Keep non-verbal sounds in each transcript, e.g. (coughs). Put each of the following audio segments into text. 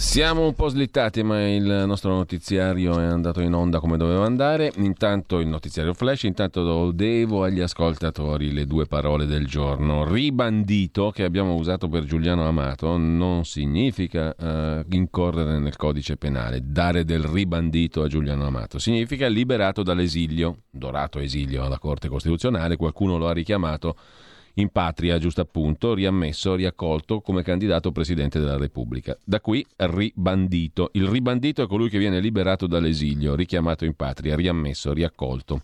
Siamo un po' slittati, ma il nostro notiziario è andato in onda come doveva andare. Intanto il notiziario flash, intanto devo agli ascoltatori le due parole del giorno. Ribandito, che abbiamo usato per Giuliano Amato, non significa uh, incorrere nel codice penale. Dare del ribandito a Giuliano Amato significa liberato dall'esilio, dorato esilio alla Corte Costituzionale, qualcuno lo ha richiamato in patria, giusto appunto, riammesso, riaccolto come candidato presidente della Repubblica. Da qui ribandito. Il ribandito è colui che viene liberato dall'esilio, richiamato in patria, riammesso, riaccolto.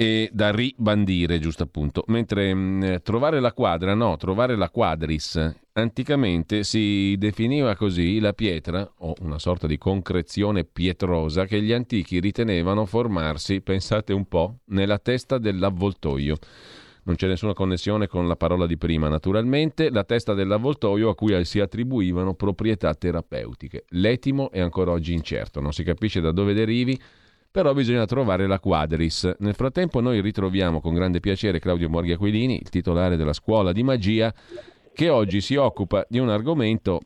E da ribandire, giusto appunto. Mentre mh, mm, trovare la quadra, no, trovare la quadris. Anticamente si definiva così la pietra, o una sorta di concrezione pietrosa, che gli antichi ritenevano formarsi, pensate un po', nella testa dell'avvoltoio non c'è nessuna connessione con la parola di prima, naturalmente, la testa dell'avvoltoio a cui si attribuivano proprietà terapeutiche. L'etimo è ancora oggi incerto, non si capisce da dove derivi, però bisogna trovare la quadris. Nel frattempo noi ritroviamo con grande piacere Claudio Borghi Aquilini, il titolare della scuola di magia, che oggi si occupa di un argomento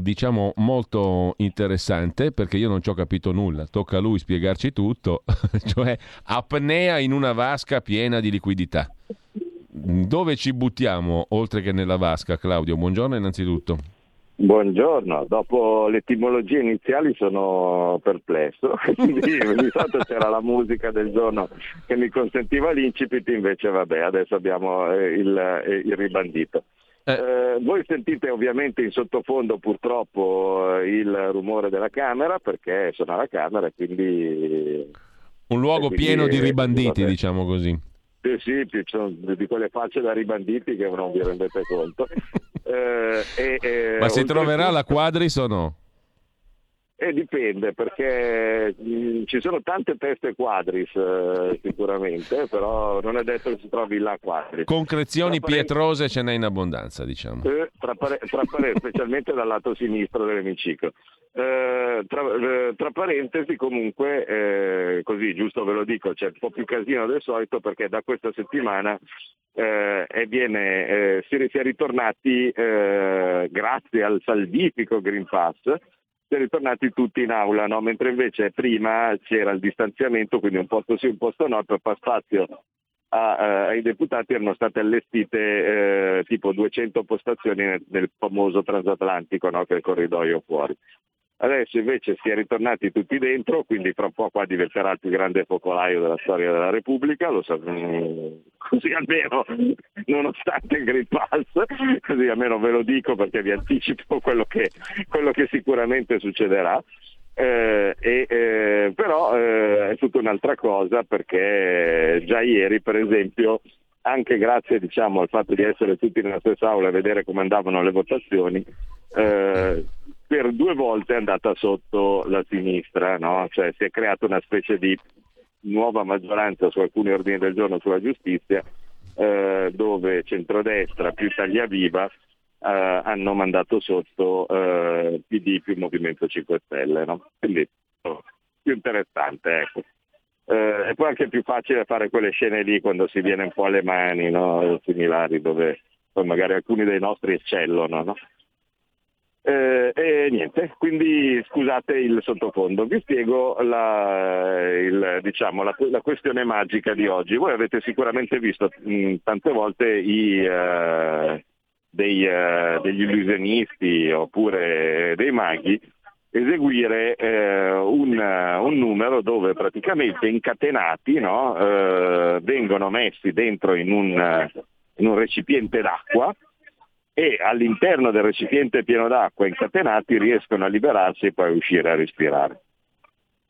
diciamo molto interessante perché io non ci ho capito nulla, tocca a lui spiegarci tutto, (laughs) cioè apnea in una vasca piena di liquidità. Dove ci buttiamo oltre che nella vasca, Claudio? Buongiorno innanzitutto. Buongiorno, dopo le etimologie iniziali sono perplesso, (laughs) quindi (laughs) di solito c'era la musica del giorno che mi consentiva l'incipit, invece vabbè, adesso abbiamo eh, il, eh, il ribandito. Eh. Eh, voi sentite ovviamente in sottofondo purtroppo eh, il rumore della camera perché sono alla camera e quindi... Un luogo quindi, pieno di ribanditi, diciamo così. Sì, sì, ci sono di quelle facce da ribanditi che non vi rendete conto. (laughs) eh, e, e, Ma si troverà la quadris o no? Eh, dipende perché mh, mm, ci sono tante teste quadris eh, sicuramente, però non è detto che si trovi la quadris. Concrezioni tra pietrose ce n'è in abbondanza, diciamo. Eh, tra, pare- tra pare- specialmente dal lato sinistro dell'emiciclo. Eh, tra, eh, tra, parentesi comunque, eh, così giusto ve lo dico, c'è un po' più casino del solito perché da questa settimana eh, viene, si, è ritornati grazie al salvifico Green Pass, si è ritornati tutti in aula, no? mentre invece prima c'era il distanziamento, quindi un posto sì, un posto no, per far spazio a, ai deputati erano state allestite eh, tipo 200 postazioni nel, nel famoso transatlantico, no? che è il corridoio fuori. Adesso invece si è ritornati tutti dentro, quindi tra un po' qua diventerà il più grande focolaio della storia della Repubblica, lo sappiamo così almeno, nonostante il Green Pass, così almeno ve lo dico perché vi anticipo quello che, quello che sicuramente succederà. Eh, eh, però eh, è tutta un'altra cosa perché già ieri per esempio anche grazie diciamo, al fatto di essere tutti nella stessa aula e vedere come andavano le votazioni eh, per due volte è andata sotto la sinistra, no? cioè si è creata una specie di nuova maggioranza su alcuni ordini del giorno sulla giustizia, eh, dove centrodestra più Italia Viva eh, hanno mandato sotto eh, PD più Movimento 5 Stelle. No? Quindi oh, più interessante, ecco. Eh, è poi anche più facile fare quelle scene lì quando si viene un po' alle mani, no? similari, dove poi magari alcuni dei nostri eccellono. No? Eh, e niente, quindi scusate il sottofondo, vi spiego la, il, diciamo, la, la, questione magica di oggi. Voi avete sicuramente visto mh, tante volte i, uh, dei, uh, degli illusionisti oppure dei maghi eseguire uh, un, un, numero dove praticamente incatenati no, vengono messi dentro in un, in un recipiente d'acqua e all'interno del recipiente pieno d'acqua incatenati riescono a liberarsi e poi uscire a respirare.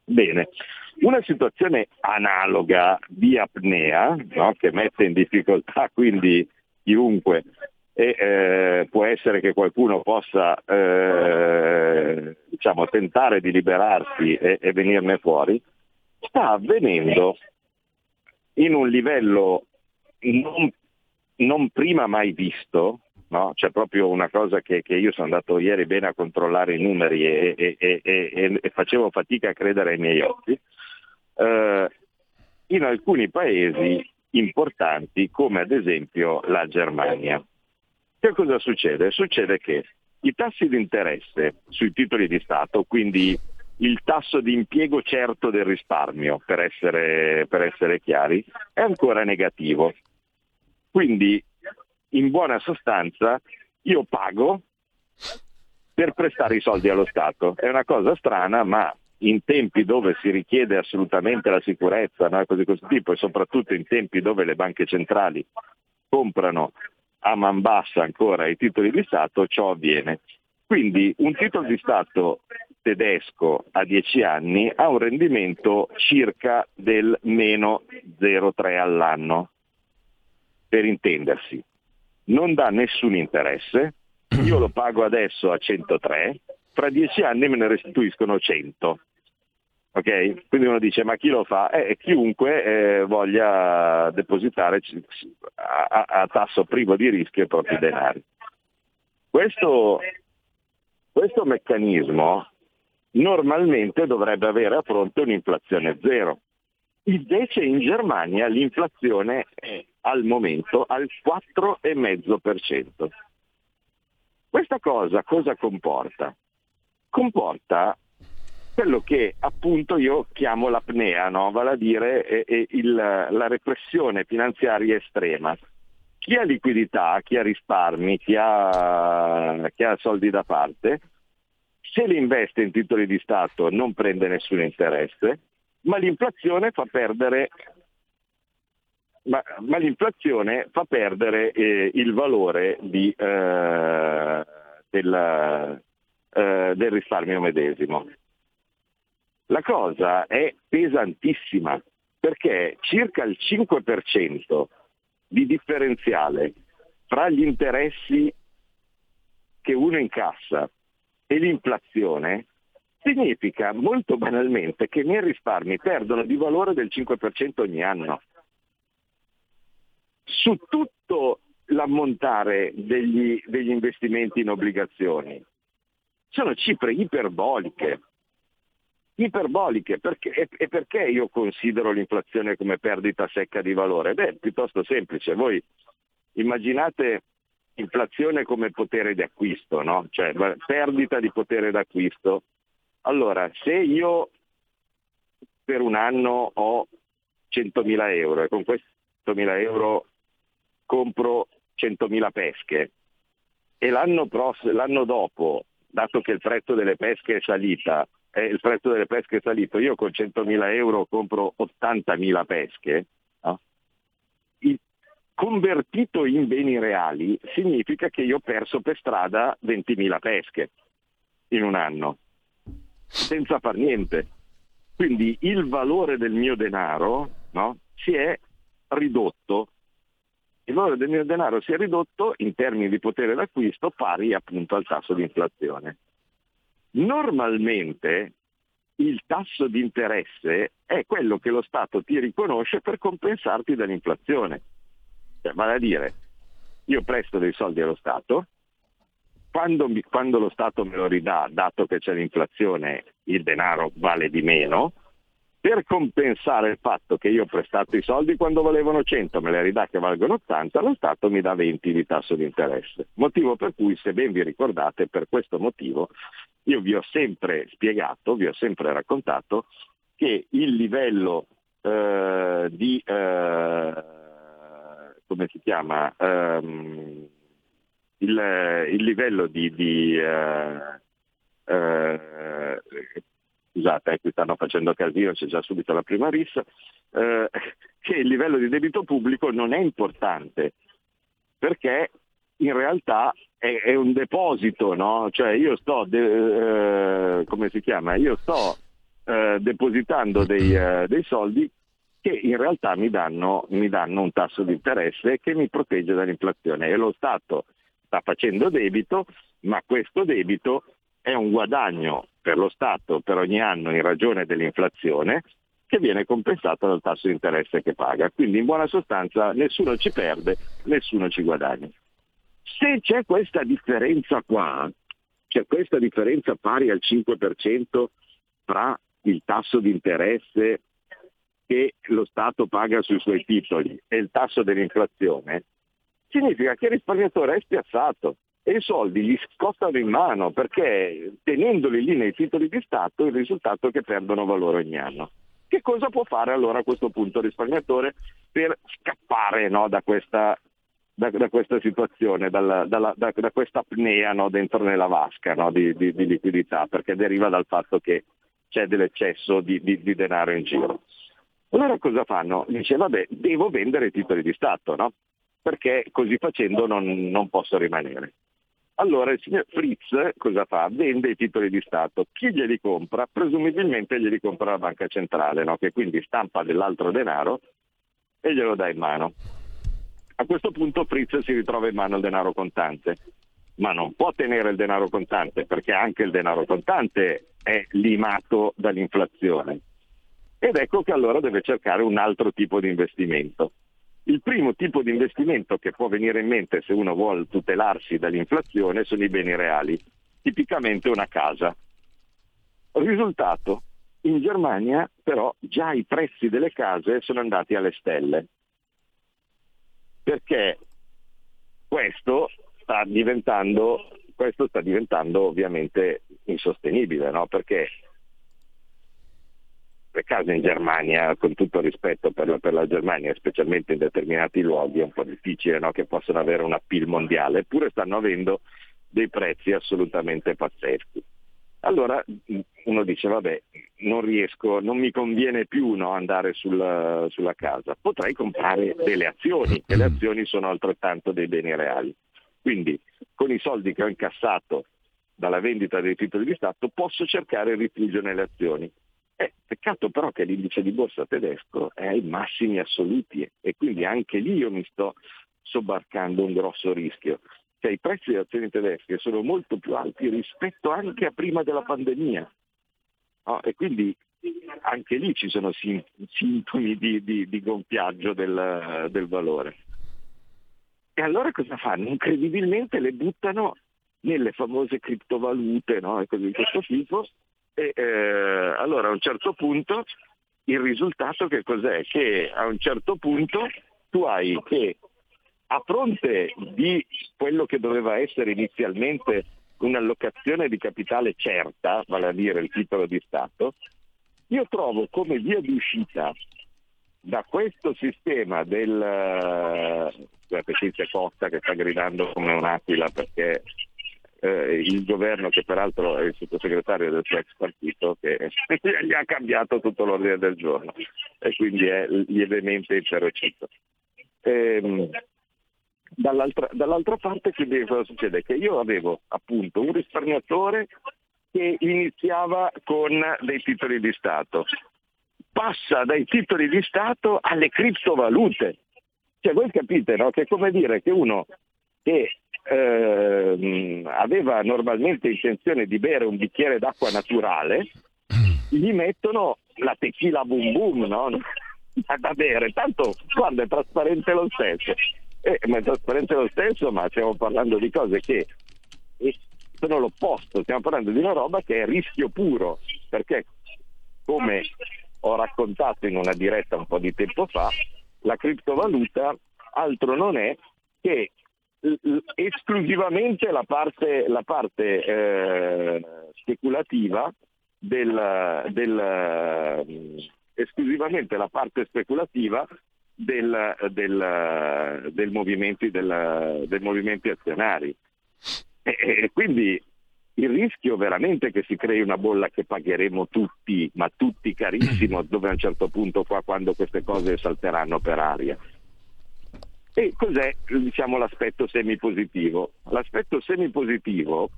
Bene, una situazione analoga di apnea, no, che mette in difficoltà (laughs) quindi chiunque e eh, può essere che qualcuno possa eh, diciamo, tentare di liberarsi e, e venirne fuori, sta avvenendo in un livello non, non prima mai visto, No? C'è proprio una cosa che, che, io sono andato ieri bene a controllare i numeri e, e, e, e facevo fatica a credere ai miei occhi. Uh, in alcuni paesi importanti come ad esempio la Germania. Che cosa succede? Succede che i tassi di interesse sui titoli di Stato, quindi il tasso di impiego certo del risparmio, per essere, per essere chiari, è ancora negativo. Quindi, in buona sostanza, io pago per prestare i soldi allo Stato. È una cosa strana, ma in tempi dove si richiede assolutamente la sicurezza, no? cose di questo tipo, e soprattutto in tempi dove le banche centrali comprano a man bassa ancora i titoli di Stato, ciò avviene. Quindi un titolo di Stato tedesco a 10 anni ha un rendimento circa del meno 0,3 all'anno, per intendersi. Non dà nessun interesse, io lo pago adesso a 103, fra 10 anni me ne restituiscono 100. Okay? Quindi uno dice ma chi lo fa? Eh, chiunque eh, voglia depositare a, a, tasso privo di rischio i propri denari. Questo, questo meccanismo normalmente dovrebbe avere a fronte un'inflazione zero. Invece in Germania l'inflazione è al momento al 4,5%. Questa cosa cosa comporta? Comporta quello che appunto io chiamo l'apnea, no? vale a dire eh, eh, il, la repressione finanziaria estrema. Chi ha liquidità, chi ha risparmi, chi ha, chi ha soldi da parte, se li investe in titoli di Stato non prende nessun interesse, ma l'inflazione fa perdere, ma, ma l'inflazione fa perdere eh, il valore di, eh, del, eh, del risparmio medesimo. La cosa è pesantissima perché circa il 5% di differenziale fra gli interessi che uno incassa e l'inflazione significa molto banalmente che i miei risparmi perdono di valore del 5% ogni anno. Su tutto l'ammontare degli, degli investimenti in obbligazioni sono cifre iperboliche. Iperboliche, perché, e, e perché io considero l'inflazione come perdita secca di valore? Beh, piuttosto semplice. Voi immaginate inflazione come potere di acquisto, no? cioè perdita di potere d'acquisto. Allora, se io per un anno ho 100.000 euro e con questi 100.000 euro compro 100.000 pesche e l'anno, pross- l'anno dopo, dato che il prezzo delle pesche è salita, eh, il prezzo delle pesche è salito, io con 100.000 euro compro 80.000 pesche, no? il, convertito in beni reali significa che io ho perso per strada 20.000 pesche in un anno, senza far niente. Quindi il valore del mio denaro no, si è ridotto. Il valore del mio denaro si è ridotto in termini di potere d'acquisto pari appunto al tasso di inflazione. Normalmente il tasso di interesse è quello che lo Stato ti riconosce per compensarti dall'inflazione. Cioè, vale a dire, io presto dei soldi allo Stato, quando, quando lo Stato me lo ridà, dato che c'è l'inflazione, il denaro vale di meno, per compensare il fatto che io ho prestato i soldi quando valevano 100, me le ridà che valgono 80, lo Stato mi dà 20 di tasso di interesse. Motivo per cui, se ben vi ricordate, per questo motivo io vi ho sempre spiegato, vi ho sempre raccontato che il livello eh, di eh, come si chiama, um, il, il, livello di, di uh, uh, scusate, eh, qui stanno facendo casino, c'è già subito la prima rissa, uh, che il livello di debito pubblico non è importante, perché in realtà è, è un deposito, no? Cioè io sto, de, come si chiama? Io sto depositando dei, dei soldi che in realtà mi danno, mi danno un tasso di interesse che mi protegge dall'inflazione e lo Stato sta facendo debito, ma questo debito è un guadagno per lo Stato per ogni anno in ragione dell'inflazione che viene compensato dal tasso di interesse che paga. Quindi in buona sostanza nessuno ci perde, nessuno ci guadagna. Se c'è questa differenza qua, c'è questa differenza pari al 5% tra il tasso di interesse che lo Stato paga sui suoi titoli e il tasso dell'inflazione, significa che il risparmiatore è spiazzato e i soldi gli scottano in mano perché tenendoli lì nei titoli di Stato il risultato è che perdono valore ogni anno. Che cosa può fare allora a questo punto il risparmiatore per scappare no, da, questa, da, da, questa, situazione, dalla, dalla, da, da, questa apnea no, dentro nella vasca no, di, di, di, liquidità, perché deriva dal fatto che c'è dell'eccesso di, di denaro in giro. Allora cosa fanno? Dice, vabbè, devo vendere i titoli di Stato, no? Perché così facendo non, non posso rimanere. Allora il signor Fritz cosa fa? Vende i titoli di Stato. Chi glieli compra? Presumibilmente glieli compra la banca centrale, no? che quindi stampa dell'altro denaro e glielo dà in mano. A questo punto Fritz si ritrova in mano il denaro contante, ma non può tenere il denaro contante perché anche il denaro contante è limato dall'inflazione. Ed ecco che allora deve cercare un altro tipo di investimento. Il primo tipo di investimento che può venire in mente se uno vuole tutelarsi dall'inflazione sono i beni reali, tipicamente una casa. Risultato, in Germania però già i prezzi delle case sono andati alle stelle, perché questo sta diventando, questo sta diventando ovviamente insostenibile, no? perché le case in Germania, con tutto rispetto per la, per la, Germania, specialmente in determinati luoghi, è un po' difficile no? che possano avere un appeal mondiale, eppure stanno avendo dei prezzi assolutamente pazzeschi. Allora uno dice, vabbè, non riesco, non mi conviene più no, andare sul, sulla casa, potrei comprare delle azioni, e le azioni sono altrettanto dei beni reali. Quindi con i soldi che ho incassato dalla vendita dei titoli di Stato posso cercare rifugio nelle azioni. Eh, peccato però che l'indice di borsa tedesco è ai massimi assoluti e quindi anche lì io mi sto sobbarcando un grosso rischio. Cioè, I prezzi delle azioni tedesche sono molto più alti rispetto anche a prima della pandemia. No? E quindi anche lì ci sono sintomi di, di, di gonfiaggio del, del valore. E allora cosa fanno? Incredibilmente le buttano nelle famose criptovalute no? e cose di questo tipo e eh, allora a un certo punto il risultato che cos'è? Che a un certo punto tu hai che a fronte di quello che doveva essere inizialmente un'allocazione di capitale certa, vale a dire il titolo di Stato, io trovo come via di uscita da questo sistema del... Guardate, qui c'è Costa che sta gridando come un'aquila perché eh, il governo che peraltro è il sottosegretario del suo ex partito che (laughs) gli ha cambiato tutto l'ordine del giorno e quindi è lievemente interrocito. Ehm, dall'altra, dall'altra, parte quindi cosa succede? Che io avevo appunto un risparmiatore che iniziava con dei titoli di Stato, passa dai titoli di Stato alle criptovalute. Cioè voi capite no? che è come dire che uno che eh, aveva normalmente intenzione di bere un bicchiere d'acqua naturale, gli mettono la tequila boom boom no? (laughs) da bere, tanto guarda è trasparente lo stesso. Eh, ma è trasparente lo stesso, ma stiamo parlando di cose che sono l'opposto, stiamo parlando di una roba che è rischio puro, perché come ho raccontato in una diretta un po' di tempo fa, la criptovaluta altro non è che esclusivamente la parte, la parte eh, speculativa del, del, esclusivamente la parte speculativa del, del, del movimenti, dei movimenti azionari. E, e quindi il rischio veramente che si crei una bolla che pagheremo tutti, ma tutti carissimo, (clears throat) dove a un certo punto qua quando queste cose salteranno per aria. E cos'è diciamo, l'aspetto semipositivo? L'aspetto semipositivo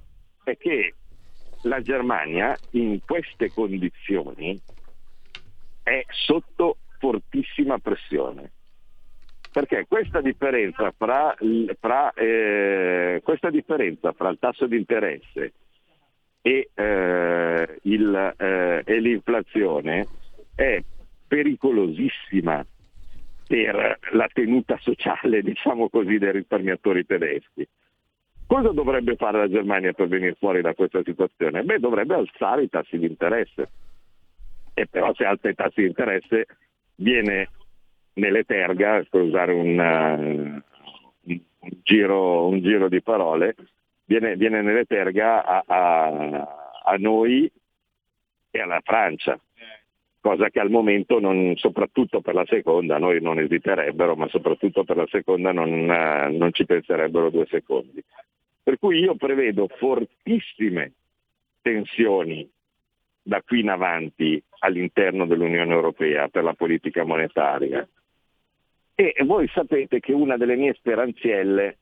è che la Germania in queste condizioni è sotto fortissima pressione. Perché questa differenza fra, fra, eh, questa differenza fra il tasso di interesse e, eh, il, eh, e l'inflazione è pericolosissima per la tenuta sociale, diciamo così, dei risparmiatori tedeschi. Cosa dovrebbe fare la Germania per venire fuori da questa situazione? Beh, dovrebbe alzare i tassi di interesse. E però se alza i tassi di interesse viene nelle terga, per usare un, uh, un, giro, un giro, di parole, viene, viene nelle terga a, a, a noi e alla Francia cosa che al momento, non, soprattutto per la seconda, noi non esiterebbero, ma soprattutto per la seconda non, eh, non ci penserebbero due secondi. Per cui io prevedo fortissime tensioni da qui in avanti all'interno dell'Unione Europea per la politica monetaria. E voi sapete che una delle mie speranzielle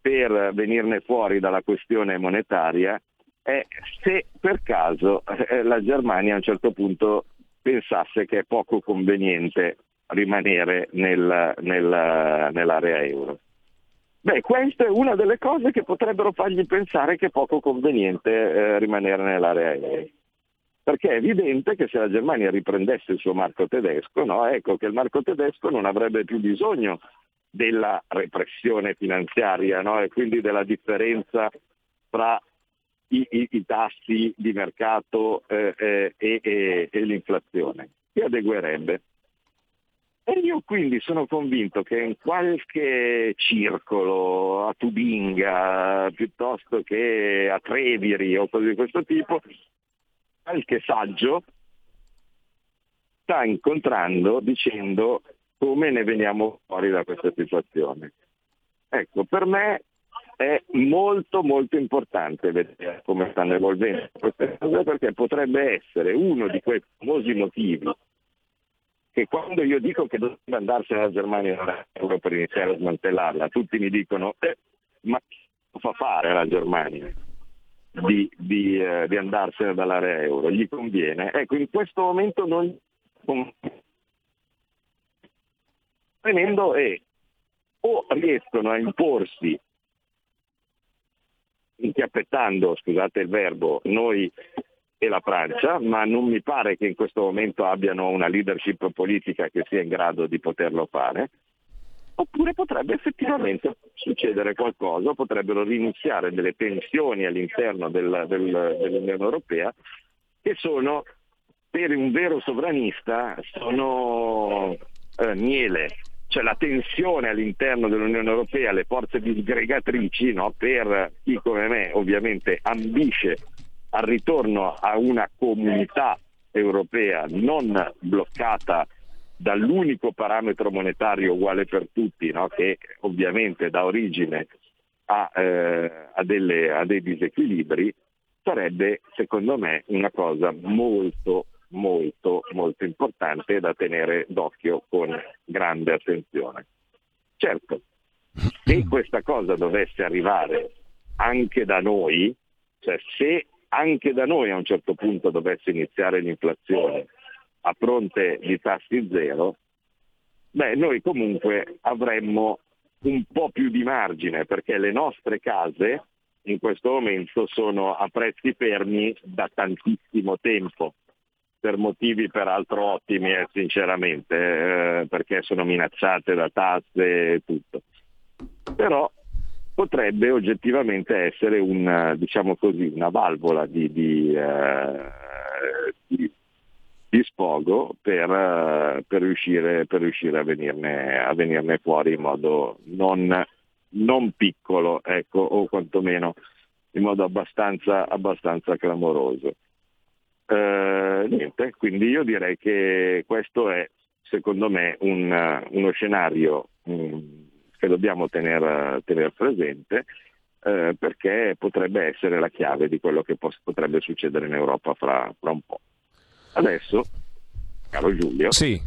per venirne fuori dalla questione monetaria è se per caso eh, la Germania a un certo punto pensasse che è poco conveniente rimanere nel, nel, nell'area euro. Beh, questa è una delle cose che potrebbero fargli pensare che è poco conveniente eh, rimanere nell'area euro. Perché è evidente che se la Germania riprendesse il suo marco tedesco, no? ecco che il marco tedesco non avrebbe più bisogno della repressione finanziaria no? e quindi della differenza tra i, i, i tassi di mercato eh, eh, e, e, l'inflazione, si adeguerebbe. E io quindi sono convinto che in qualche circolo a Tubinga piuttosto che a Treviri o cose di questo tipo, qualche saggio sta incontrando dicendo come ne veniamo fuori da questa situazione. Ecco, per me è molto molto importante vedere come stanno evolvendo queste cose perché potrebbe essere uno di quei famosi motivi che quando io dico che dovrebbe andarsene la Germania per iniziare a smantellarla, tutti mi dicono eh, ma che fa fare la Germania di, di, eh, di andarsene dall'area euro? Gli conviene? Ecco, in questo momento non venendo e o riescono a imporsi inchiappettando, scusate il verbo, noi e la Francia, ma non mi pare che in questo momento abbiano una leadership politica che sia in grado di poterlo fare, oppure potrebbe effettivamente succedere qualcosa, potrebbero riniziare delle tensioni all'interno del, del, dell'Unione Europea che sono per un vero sovranista sono eh, miele, cioè la tensione all'interno dell'Unione Europea, le forze disgregatrici, no, per chi come me ovviamente ambisce al ritorno a una comunità europea non bloccata dall'unico parametro monetario uguale per tutti, no, che ovviamente dà origine a, eh, a, delle, a dei disequilibri, sarebbe secondo me una cosa molto molto molto importante da tenere d'occhio con grande attenzione. Certo, se (clears throat) questa cosa dovesse arrivare anche da noi, cioè se anche da noi a un certo punto dovesse iniziare l'inflazione a fronte di tassi zero, beh, noi comunque avremmo un po' più di margine perché le nostre case in questo momento sono a prezzi fermi da tantissimo tempo per motivi peraltro ottimi, eh, sinceramente, eh, perché sono minacciate da tasse e tutto. Però potrebbe oggettivamente essere una, diciamo così, una valvola di, di, eh, di, di sfogo per, eh, per, riuscire, per riuscire a, venirne, a, venirne, fuori in modo non, non piccolo, ecco, o quantomeno in modo abbastanza, abbastanza clamoroso. Eh, niente, quindi io direi che questo è secondo me un, uno scenario um, che dobbiamo tenere, tenere presente eh, perché potrebbe essere la chiave di quello che pos- potrebbe succedere in Europa fra, fra, un po'. Adesso, caro Giulio, sì.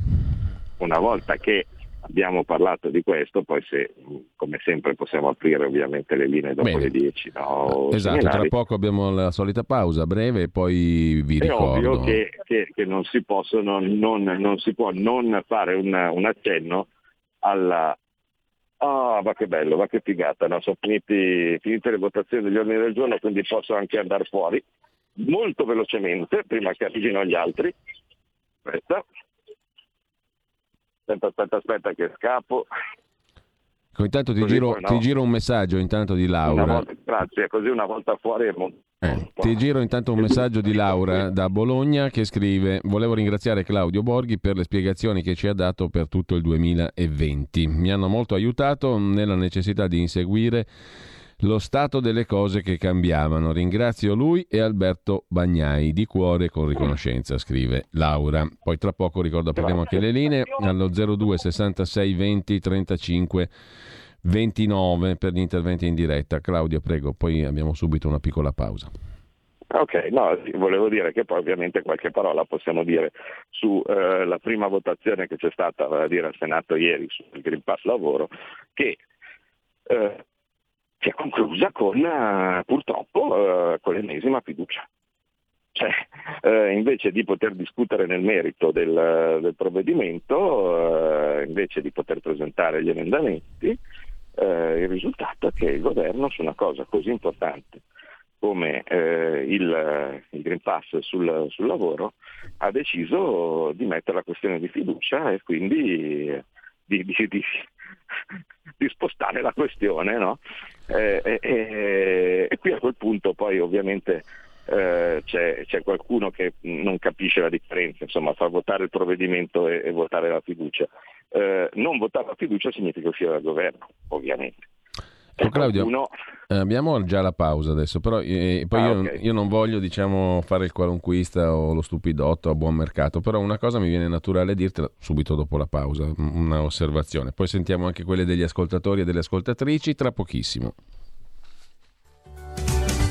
una volta che abbiamo parlato di questo, poi se come sempre possiamo aprire ovviamente le linee dopo Bene. le 10. No? Esatto, Seminari. tra poco abbiamo la solita pausa breve e poi vi È ricordo. È ovvio che, che, che, non, si possono, non, non, si può non fare un, un accenno alla... Ah, oh, ma che bello, ma che figata, no? sono finiti, finite le votazioni degli ordini del giorno, quindi posso anche andare fuori molto velocemente, prima che arrivino gli altri. Aspetta. Aspetta, aspetta, aspetta che scappo. Intanto ti giro, no. ti giro, un messaggio intanto di Laura. Volta, grazie, così una volta fuori. Eh, ti giro intanto un messaggio di Laura da Bologna che scrive Volevo ringraziare Claudio Borghi per le spiegazioni che ci ha dato per tutto il 2020. Mi hanno molto aiutato nella necessità di inseguire lo stato delle cose che cambiavano. Ringrazio lui e Alberto Bagnai, di cuore con riconoscenza, scrive Laura. Poi tra poco ricordo apriamo anche le linee allo 02 66 20 35 29 per gli interventi in diretta. Claudio, prego, poi abbiamo subito una piccola pausa. Ok, no, volevo dire che poi ovviamente qualche parola possiamo dire sulla eh, prima votazione che c'è stata dire al Senato ieri sul Green Pass lavoro, che eh, si è conclusa con eh, purtroppo eh, con l'ennesima fiducia. Cioè, eh, invece di poter discutere nel merito del, del provvedimento, invece di poter presentare gli emendamenti, il risultato è che il governo su una cosa così importante come il, il, Green Pass sul, sul, lavoro ha deciso di mettere la questione di fiducia e quindi di, di, di, (laughs) di spostare la questione. No? Eh, e, e, qui a quel punto poi ovviamente eh, c'è, c'è, qualcuno che non capisce la differenza, insomma far votare il provvedimento e, e votare la fiducia. Eh, non votare la fiducia significa uscire dal governo, ovviamente. Oh, Claudio, qualcuno... Eh, abbiamo già la pausa adesso, però eh, poi ah, io, okay. io, non voglio diciamo, fare il qualunquista o lo stupidotto a buon mercato, però una cosa mi viene naturale dirtela subito dopo la pausa, una osservazione. Poi sentiamo anche quelle degli ascoltatori e delle ascoltatrici tra pochissimo.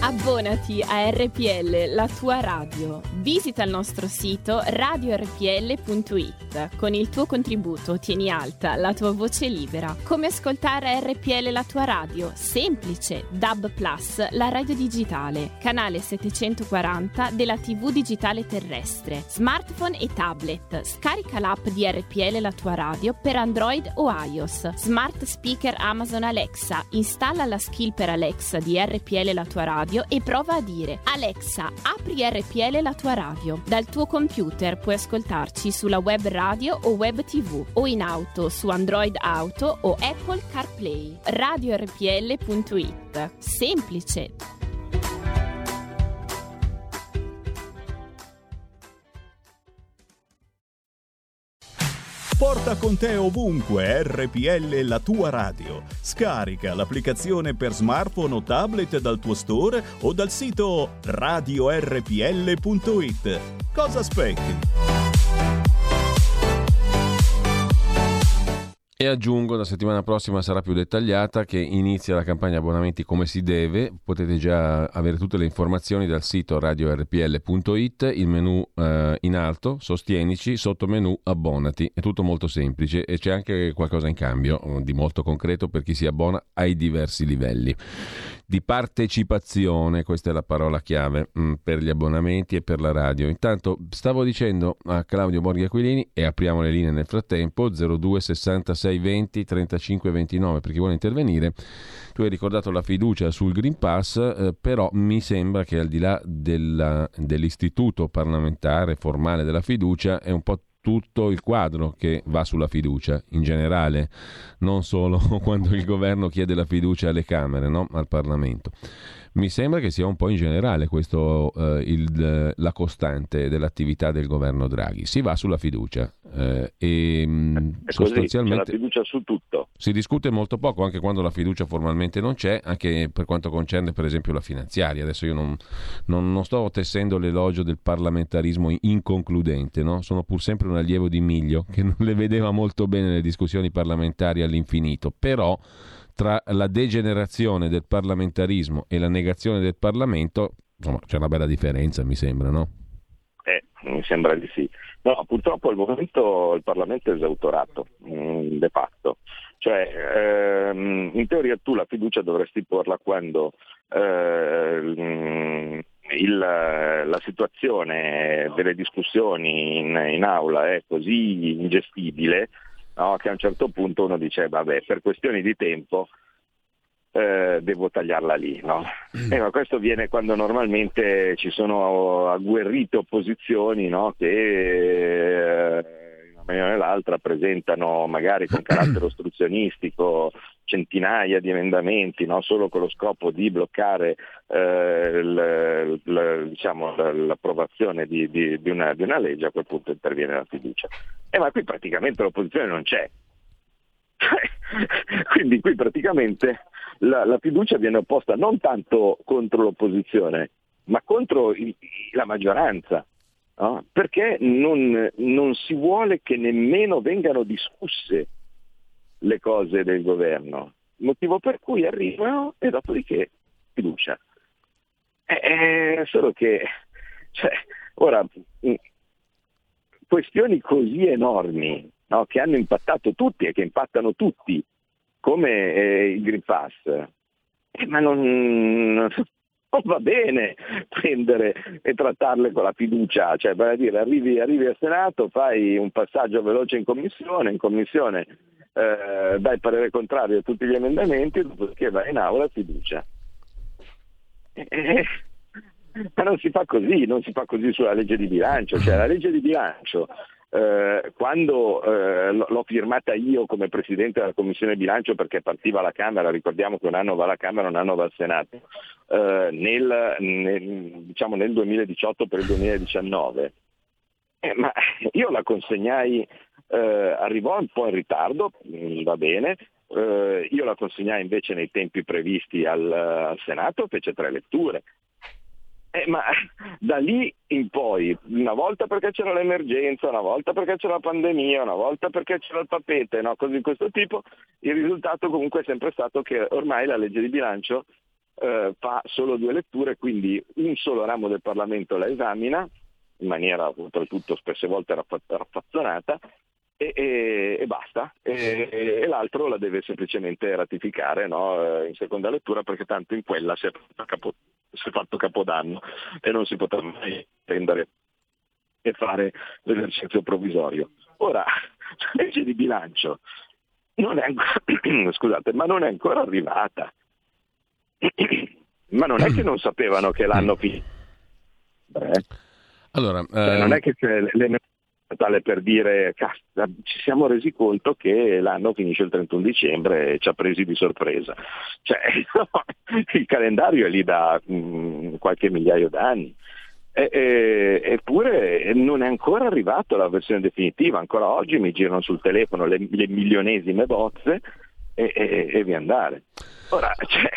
Abbonati a RPL, la tua radio. Visita il nostro sito radiorpl.it. Con il tuo contributo tieni alta la tua voce libera. Come ascoltare RPL la tua radio? Semplice. DAB Plus, la radio digitale. Canale 740 della TV digitale terrestre. Smartphone e tablet. Scarica l'app di RPL la tua radio per Android o iOS. Smart speaker Amazon Alexa. Installa la skill per Alexa di RPL la tua radio e prova a dire Alexa, apri RPL la tua radio. Dal tuo computer puoi ascoltarci sulla web radio o web tv o in auto su Android Auto o Apple CarPlay. RadioRPL.it. Semplice. Porta con te ovunque RPL la tua radio. Scarica l'applicazione per smartphone o tablet dal tuo store o dal sito radiorpl.it. Cosa aspetti? E aggiungo, la settimana prossima sarà più dettagliata, che inizia la campagna abbonamenti come si deve. Potete già avere tutte le informazioni dal sito radiorpl.it, il menu eh, in alto, sostienici, sotto menu abbonati. È tutto molto semplice e c'è anche qualcosa in cambio di molto concreto per chi si abbona ai diversi livelli di partecipazione, questa è la parola chiave mm, per gli abbonamenti e per la radio. Intanto stavo dicendo a Claudio Borghi Aquilini e apriamo le linee nel frattempo 02 66 20 35 29 per chi vuole intervenire. Tu hai ricordato la fiducia sul Green Pass, eh, però mi sembra che al di là della, dell'istituto parlamentare formale della fiducia è un po' tutto il quadro che va sulla fiducia in generale, non solo (laughs) quando il governo chiede la fiducia alle Camere, no? al Parlamento. Mi sembra che sia un po' in generale questo eh, la costante dell'attività del governo Draghi. Si va sulla fiducia eh, e mm, sostanzialmente la fiducia su tutto. Si discute molto poco anche quando la fiducia formalmente non c'è, anche per quanto concerne per esempio la finanziaria. Adesso io non, non, non sto tessendo l'elogio del parlamentarismo inconcludente, no? sono pur sempre un allievo di Miglio che non le vedeva molto bene le discussioni parlamentari all'infinito, però tra la degenerazione del parlamentarismo e la negazione del Parlamento, insomma, c'è una bella differenza, mi sembra, no? Eh, mi sembra di sì. No, purtroppo al momento il Parlamento è esautorato, mm, de fatto. Cioè, ehm, in teoria tu la fiducia dovresti porla quando eh, il, la situazione delle discussioni in, in aula è così ingestibile no? che a un certo punto uno dice vabbè per questioni di tempo eh, devo tagliarla lì. No? Mm. Eh, questo viene quando normalmente ci sono agguerrite opposizioni no? che eh, in una maniera o nell'altra presentano magari con carattere (clears throat) ostruzionistico centinaia di emendamenti no? solo con lo scopo di bloccare eh, l, l, diciamo, l'approvazione di, di, di, una, di, una, legge, a quel punto interviene la fiducia. Eh, ma qui praticamente l'opposizione non c'è. (laughs) Quindi qui praticamente la, la, fiducia viene opposta non tanto contro l'opposizione, ma contro il, la maggioranza. No? Perché non, non si vuole che nemmeno vengano discusse le cose del governo, motivo per cui arrivano e dopodiché fiducia. È, è solo che, cioè, ora, questioni così enormi no, che hanno impattato tutti e che impattano tutti, come eh, il Green Pass, eh, ma non, non, va bene prendere e trattarle con la fiducia, cioè dire arrivi, arrivi al Senato, fai un passaggio veloce in commissione, in commissione eh, dai parere contrario a tutti gli emendamenti, dopodiché vai in aula fiducia. Eh, ma non si fa così, non si fa così sulla legge di bilancio, cioè la legge di bilancio eh, quando eh, l'ho firmata io come Presidente della Commissione Bilancio perché partiva alla Camera, ricordiamo che un anno va alla Camera, un anno va al Senato, eh, nel, nel, diciamo nel, 2018 per il 2019, eh, ma io la consegnai, eh, arrivò un po' in ritardo, mm, va bene, eh, io la consegnai invece nei tempi previsti al, al Senato, fece tre letture, eh, ma (laughs) da lì in poi, una volta perché c'era l'emergenza, una volta perché c'era la pandemia, una volta perché c'era il tapete, no? cose di questo tipo, il risultato comunque è sempre stato che ormai la legge di bilancio eh, fa solo due letture, quindi un solo ramo del Parlamento la esamina, in maniera oltretutto spesse volte raffazzonata, e, e, basta, e, e, l'altro la deve semplicemente ratificare no? Eh, in seconda lettura perché tanto in quella si è fatto, capo, si è fatto capodanno e non si potrà mai prendere e fare l'esercizio provvisorio. Ora, (laughs) la legge di bilancio non è ancora, (clears throat) scusate, ma non è ancora arrivata. (clears throat) ma non è che non sapevano che l'anno finito. Allora, cioè, non è ehm, che le, tale per dire cazzo, ci siamo resi conto che l'anno finisce il 31 dicembre e ci ha presi di sorpresa. Cioè, (laughs) il calendario è lì da mh, mm, qualche migliaio d'anni. E, e, eppure non è ancora arrivata la versione definitiva, ancora oggi mi girano sul telefono le, le milionesime bozze e, e, e via andare. Ora, (laughs) cioè,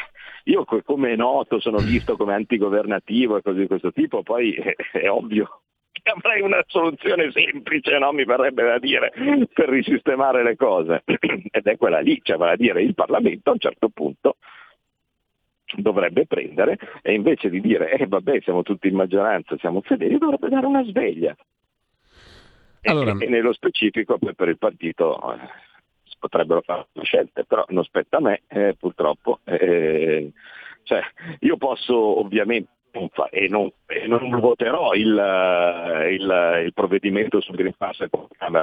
io come è noto sono visto come antigovernativo e cose di questo tipo, poi è, (laughs) è ovvio (laughs) avrei una soluzione semplice, no? mi verrebbe da dire, per risistemare le cose. (clears throat) Ed è quella lì, cioè vale a dire il Parlamento a un certo punto dovrebbe prendere e invece di dire eh vabbè siamo tutti in maggioranza, siamo fedeli, dovrebbe dare una sveglia. Allora... E, e, nello specifico per il partito eh, si potrebbero fare scelte, però non spetta a me eh, purtroppo. Eh, cioè, io posso ovviamente e non, e non voterò il, il, il, provvedimento sul Green Pass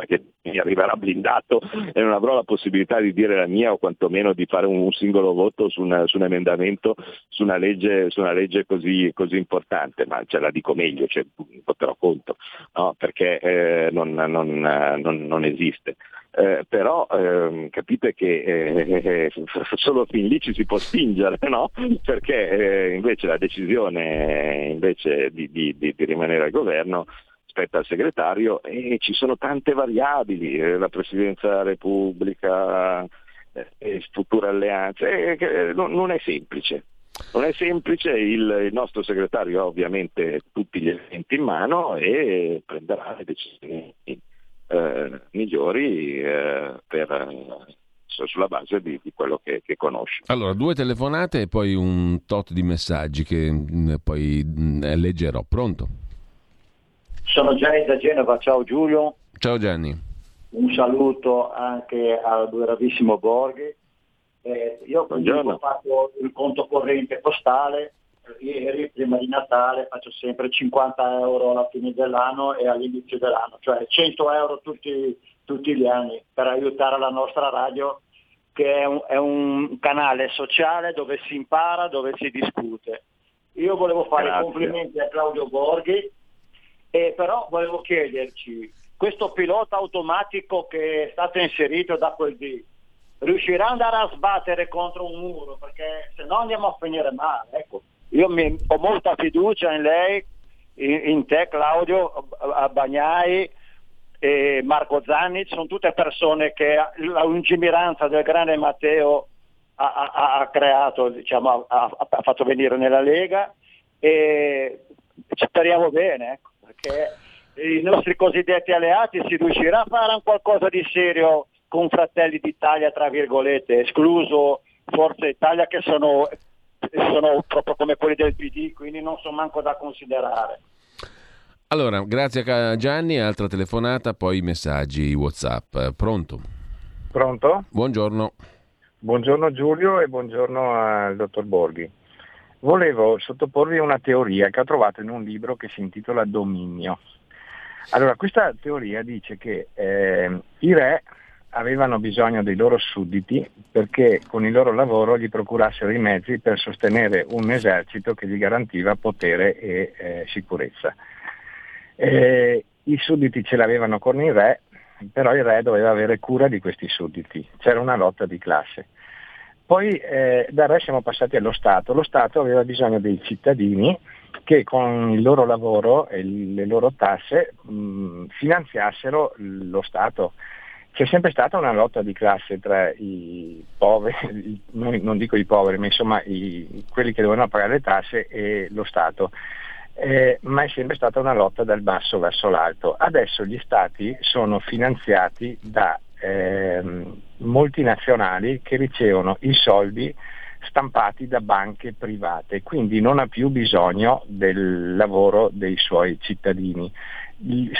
che mi arriverà blindato e non avrò la possibilità di dire la mia o quantomeno di fare un, un singolo voto su, una, su, un emendamento, su una legge, su una legge così, così, importante, ma ce la dico meglio, cioè, voterò contro, no? perché eh, non, non, non esiste eh, però ehm, capite che eh, eh, (laughs) solo fin lì ci si può spingere, (laughs) no? perché eh, invece la decisione invece di, di, di, di, rimanere al governo spetta al segretario e ci sono tante variabili, eh, la Presidenza della Repubblica, eh, future alleanze, non, non è semplice. Non è semplice, il, il, nostro segretario ha ovviamente tutti gli elementi in mano e prenderà le decisioni eh, migliori eh, per, eh, sulla base di, di quello che, che, conosci. Allora, due telefonate e poi un tot di messaggi che mh, mm, poi mh, mm, leggerò. Pronto? Sono Gianni da Genova, ciao Giulio. Ciao Gianni. Un saluto anche al bravissimo Borghi. Eh, io ho fatto il conto corrente postale ieri, prima di Natale, faccio sempre 50 euro alla fine dell'anno e all'inizio dell'anno, cioè 100 euro tutti, tutti gli anni per aiutare la nostra radio che è un, è un, canale sociale dove si impara, dove si discute. Io volevo fare Grazie. complimenti a Claudio Borghi, e però volevo chiederci, questo pilota automatico che è stato inserito da quel D, riuscirà ad andare a sbattere contro un muro, perché se no andiamo a finire male. Ecco. Io mi, ho molta fiducia in lei, in, in te Claudio, Bagnai e Marco Zanni, sono tutte persone che la lungimiranza del grande Matteo ha, ha, ha creato, diciamo, ha, ha, fatto venire nella Lega. E ci speriamo bene, ecco, perché i nostri cosiddetti alleati si riuscirà a fare un qualcosa di serio con Fratelli d'Italia, tra virgolette, escluso Forza Italia che sono, sono proprio come quelli del PD, quindi non sono manco da considerare. Allora, grazie a Gianni, altra telefonata, poi messaggi WhatsApp. Pronto? Pronto? Buongiorno. Buongiorno Giulio e buongiorno al dottor Borghi. Volevo sottoporvi una teoria che ho trovato in un libro che si intitola Dominio. Allora, questa teoria dice che eh, i re avevano bisogno dei loro sudditi perché con il loro lavoro gli procurassero i mezzi per sostenere un esercito che gli garantiva potere e eh, sicurezza. Eh, I sudditi ce l'avevano con il re, però il re doveva avere cura di questi sudditi, c'era una lotta di classe. Poi eh, dal re siamo passati allo Stato, lo Stato aveva bisogno dei cittadini che con il loro lavoro e le loro tasse mh, finanziassero lo Stato. C'è sempre stata una lotta di classe tra i poveri, (laughs) non, dico i poveri, ma insomma i, quelli che dovevano pagare le tasse e lo Stato. Eh, ma è sempre stata una lotta dal basso verso l'alto. Adesso gli stati sono finanziati da eh, multinazionali che ricevono i soldi stampati da banche private, quindi non ha più bisogno del lavoro dei suoi cittadini.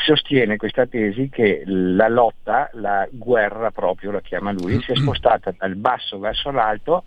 Sostiene questa tesi che la lotta, la guerra proprio la chiama lui, si è spostata dal basso verso l'alto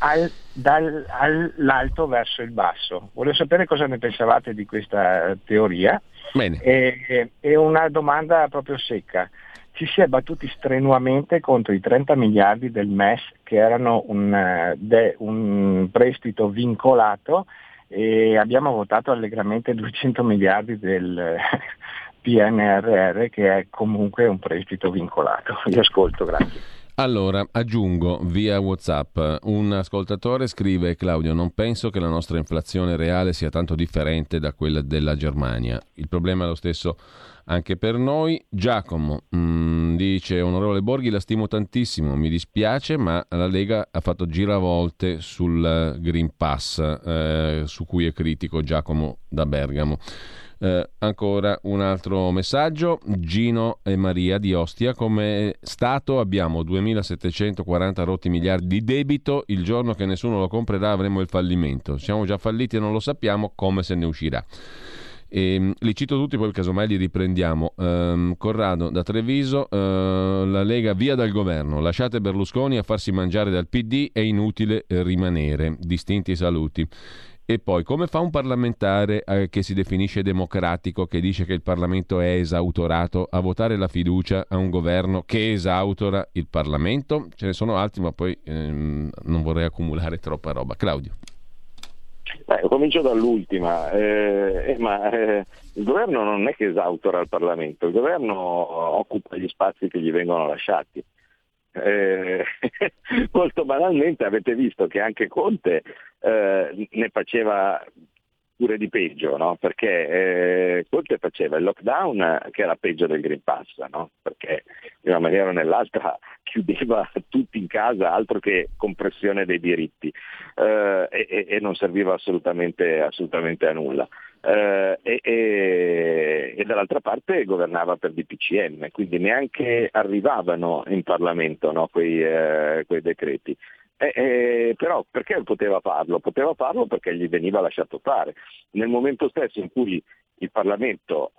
al, dall'alto verso il basso. Volevo sapere cosa ne pensavate di questa teoria. Bene. E, e una domanda proprio secca. Ci si è battuti strenuamente contro i 30 miliardi del MES che erano un, eh, de, un prestito vincolato e abbiamo votato allegramente 200 miliardi del (laughs) PNRR che è comunque un prestito vincolato. Vi ascolto, grazie. Allora, aggiungo via WhatsApp, un ascoltatore scrive Claudio, non penso che la nostra inflazione reale sia tanto differente da quella della Germania. Il problema è lo stesso anche per noi. Giacomo mh, mm, dice, onorevole Borghi, la stimo tantissimo, mi dispiace, ma la Lega ha fatto giravolte sul Green Pass, eh, su cui è critico Giacomo da Bergamo. Eh, ancora un altro messaggio, Gino e Maria di Ostia, come Stato abbiamo 2740 rotti miliardi di debito, il giorno che nessuno lo comprerà avremo il fallimento, siamo già falliti e non lo sappiamo come se ne uscirà. E, ehm, li cito tutti, poi casomai li riprendiamo. Um, Corrado da Treviso, uh, la Lega via dal governo, lasciate Berlusconi a farsi mangiare dal PD, è inutile rimanere. Distinti saluti. E poi, come fa un parlamentare eh, che si definisce democratico, che dice che il Parlamento è esautorato, a votare la fiducia a un governo che esautora il Parlamento? Ce ne sono altri, ma poi ehm, non vorrei accumulare troppa roba. Claudio. Beh, comincio dall'ultima, eh, eh, ma eh, il governo non è che esautora il Parlamento, il governo occupa gli spazi che gli vengono lasciati. Eh, (laughs) molto banalmente avete visto che anche Conte eh, ne faceva pure di peggio, no? perché eh, Conte faceva il lockdown che era peggio del Green Pass, no? perché in una maniera o nell'altra (laughs) chiudeva tutti in casa, altro che compressione dei diritti eh, e, e, non serviva assolutamente, assolutamente a nulla. Eh, e, e, e, dall'altra parte governava per DPCM, quindi neanche arrivavano in Parlamento no, quei, eh, quei decreti. Eh, però perché poteva farlo? Poteva farlo perché gli veniva lasciato fare. Nel momento stesso in cui il Parlamento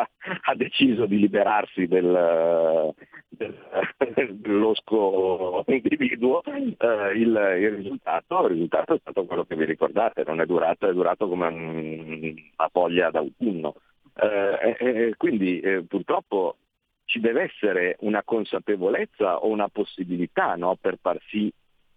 ha, deciso di liberarsi del, del, dell'osco individuo, eh, il, il, risultato, il, risultato, è stato quello che vi ricordate, non è durato, è durato come un, una foglia d'autunno. Eh, quindi eh, purtroppo ci deve essere una consapevolezza o una possibilità no, per far sì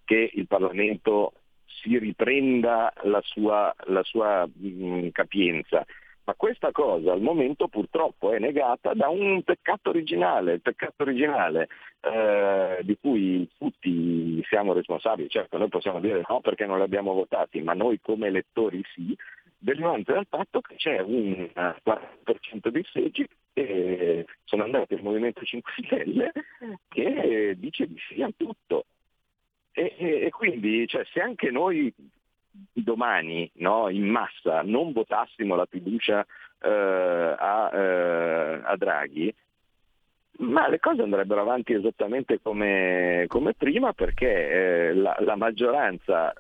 che il Parlamento si riprenda la sua, la sua mh, capienza. Ma questa cosa al momento purtroppo è negata da un peccato originale, il peccato originale eh, di cui tutti siamo responsabili, certo noi possiamo dire no perché non li abbiamo votati, ma noi come elettori sì, derivante dal fatto che c'è un 40% dei seggi che sono andati al Movimento 5 Stelle che dice di sì a tutto. E, e, e quindi cioè, se anche noi domani no, in massa non votassimo la fiducia eh, a, eh, a, Draghi, ma le cose andrebbero avanti esattamente come, come prima perché eh, la, la, maggioranza,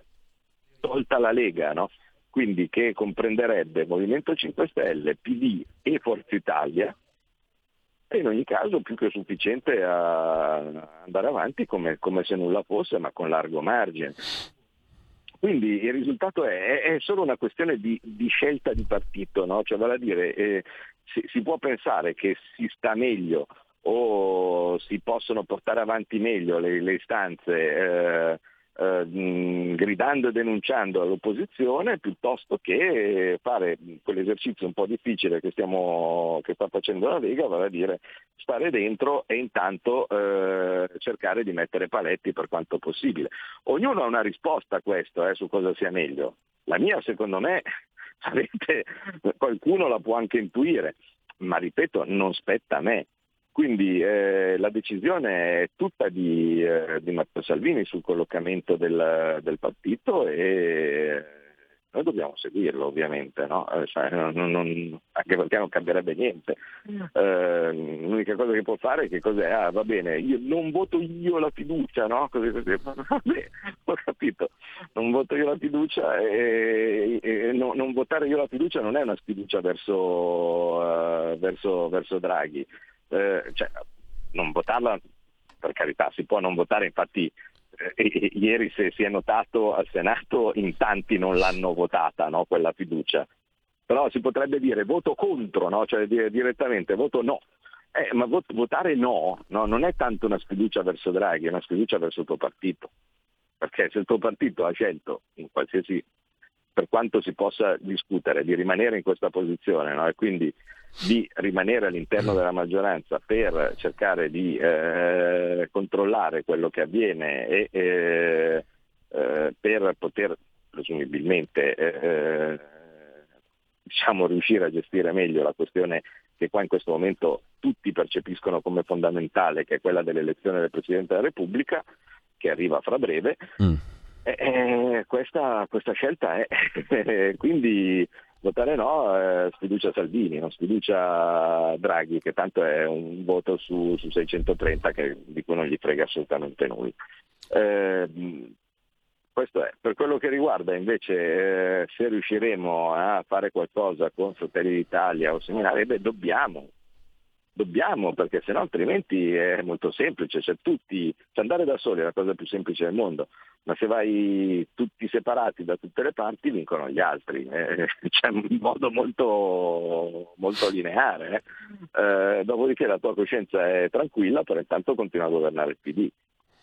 tolta la Lega, no? quindi che comprenderebbe Movimento 5 Stelle, PD e Forza Italia, è in ogni caso più che sufficiente a andare avanti come, come se nulla fosse, ma con largo margine. Quindi il risultato è, è solo una questione di, di, scelta di partito, no? cioè vale a dire eh, si, si, può pensare che si sta meglio o si possono portare avanti meglio le, le istanze eh, eh, gridando e denunciando all'opposizione piuttosto che fare quell'esercizio un po' difficile che, stiamo, che sta facendo la Lega, vale a dire stare dentro e intanto eh, cercare di mettere paletti per quanto possibile. Ognuno ha una risposta a questo, eh, su cosa sia meglio. La mia secondo me (laughs) avete, qualcuno la può anche intuire, ma ripeto, non spetta a me. Quindi eh, la decisione è tutta di, eh, di, Matteo Salvini sul collocamento del, del, partito e noi dobbiamo seguirlo ovviamente, no? eh, cioè, non, non, anche perché non cambierebbe niente. Eh, l'unica cosa che può fare è che cos'è? Ah, va bene, io non voto io la fiducia, no? Così, così. Vabbè, (laughs) ho capito, non voto io la fiducia e, e no, non votare io la fiducia non è una sfiducia verso, uh, verso, verso Draghi eh, cioè, non votarla, per carità, si può non votare, infatti eh, ieri se si è notato al Senato in tanti non l'hanno votata no, quella fiducia, però si potrebbe dire voto contro, no? cioè dire direttamente voto no. Eh, ma vot- votare no, no, non è tanto una sfiducia verso Draghi, è una sfiducia verso il tuo partito. Perché se il tuo partito ha scelto, in qualsiasi, per quanto si possa discutere, di rimanere in questa posizione no? e quindi di rimanere all'interno della maggioranza per cercare di eh, controllare quello che avviene e eh, eh, per poter presumibilmente eh, diciamo, riuscire a gestire meglio la questione che qua in questo momento tutti percepiscono come fondamentale, che è quella dell'elezione del Presidente della Repubblica, che arriva fra breve. Mm. Eh, questa, questa, scelta è (laughs) quindi Votare no è sfiducia Salvini, non sfiducia Draghi, che tanto è un voto su, su 630 che, di cui non gli frega assolutamente nulla. Eh, questo è. Per quello che riguarda invece eh, se riusciremo a fare qualcosa con Fratelli d'Italia o seminari, beh, dobbiamo, dobbiamo perché sennò altrimenti è molto semplice, cioè, tutti, cioè andare da soli è la cosa più semplice del mondo, ma se vai tutti separati da tutte le parti vincono gli altri, eh, (laughs) c'è un modo molto, molto lineare, eh. Eh, dopodiché la tua coscienza è tranquilla, però intanto continua a governare il PD.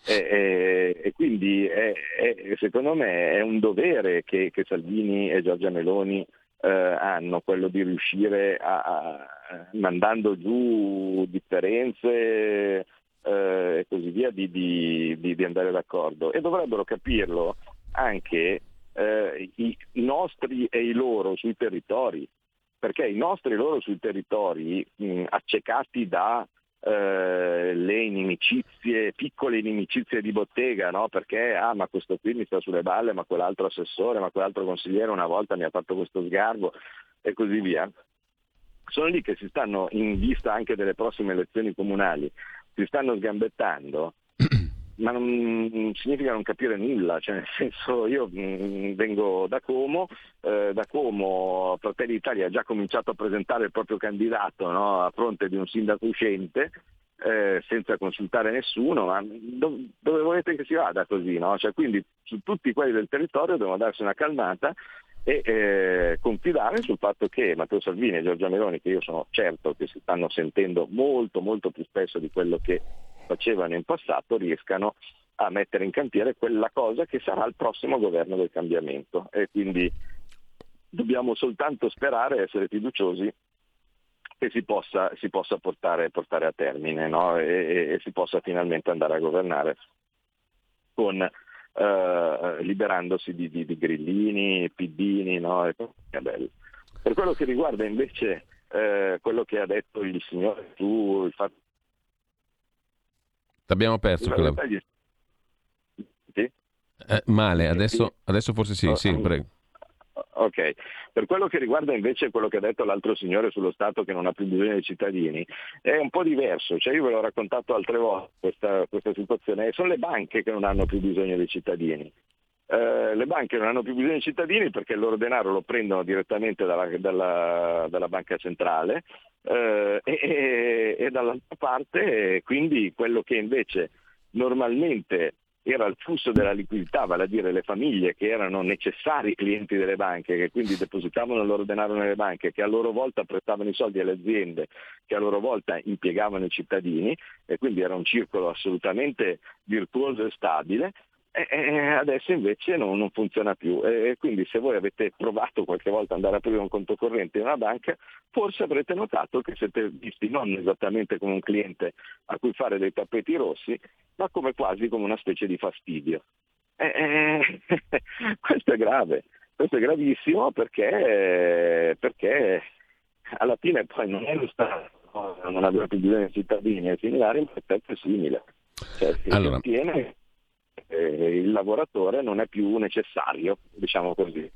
E, e, e quindi è, è, secondo me è un dovere che, che Salvini e Giorgia Meloni eh, hanno, quello di riuscire a, a mandando giù differenze eh, e così via, di, di, di, andare d'accordo. E dovrebbero capirlo anche eh, i nostri e i loro sui territori, perché i nostri e i loro sui territori, mh, accecati da eh, le inimicizie, piccole inimicizie di bottega, no? perché ah, ma questo qui mi sta sulle balle, ma quell'altro assessore, ma quell'altro consigliere una volta mi ha fatto questo sgarbo e così via. Sono lì che si stanno, in vista anche delle prossime elezioni comunali, si stanno sgambettando ma non significa non capire nulla, cioè nel senso io mm, vengo da Como, eh, da Como Fratelli d'Italia ha già cominciato a presentare il proprio candidato no, a fronte di un sindaco uscente eh, senza consultare nessuno, ma do, dove volete che si vada così? No? Cioè, quindi su tutti quelli del territorio devono darsi una calmata e eh, confidare sul fatto che Matteo Salvini e Giorgia Meloni, che io sono certo che si stanno sentendo molto molto più spesso di quello che facevano in passato riescano a mettere in cantiere quella cosa che sarà il prossimo governo del cambiamento. E quindi dobbiamo soltanto sperare, essere fiduciosi che si possa, si possa portare, portare, a termine no? e, e, e, si possa finalmente andare a governare con, eh, liberandosi di, di, di, grillini, piddini no? e Per quello che riguarda invece eh, quello che ha detto il signore tu, il fatto... T'abbiamo perso. Quella... Sì? Eh, male, adesso, adesso forse sì, sì, prego. Ok, per quello che riguarda invece quello che ha detto l'altro signore sullo Stato che non ha più bisogno dei cittadini, è un po' diverso, cioè io ve l'ho raccontato altre volte questa, questa situazione, sono le banche che non hanno più bisogno dei cittadini. Eh, le banche non hanno più bisogno dei cittadini perché il loro denaro lo prendono direttamente dalla, dalla, dalla banca centrale eh, e, e, dall'altra parte quindi quello che invece normalmente era il flusso della liquidità, vale a dire le famiglie che erano necessari clienti delle banche, che quindi depositavano il loro denaro nelle banche, che a loro volta prestavano i soldi alle aziende, che a loro volta impiegavano i cittadini, e quindi era un circolo assolutamente virtuoso e stabile, e adesso invece non, non funziona più e quindi se voi avete provato qualche volta ad andare a aprire un conto corrente in una banca, forse avrete notato che siete visti non esattamente come un cliente a cui fare dei tappeti rossi, ma come quasi come una specie di fastidio. E, (laughs) questo è grave, questo è gravissimo perché, perché alla fine poi non è lo Stato non aveva più bisogno di cittadini e similari, ma è simile. Cioè, si allora, tiene eh, il lavoratore non è più necessario, diciamo così,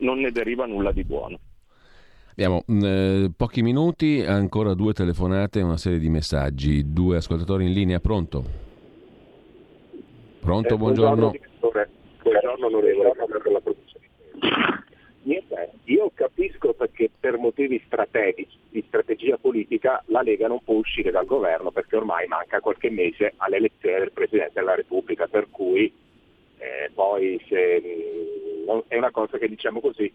non ne deriva nulla di buono. Abbiamo mh, eh, pochi minuti, ancora due telefonate e una serie di messaggi. Due ascoltatori in linea, pronto? Pronto, eh, buongiorno. Buongiorno, buongiorno onorevole, per la Niente, io capisco perché per motivi strategici, di strategia politica, la Lega non può uscire dal governo perché ormai manca qualche mese all'elezione del Presidente della Repubblica, per cui eh, poi se, mm, è una cosa che diciamo così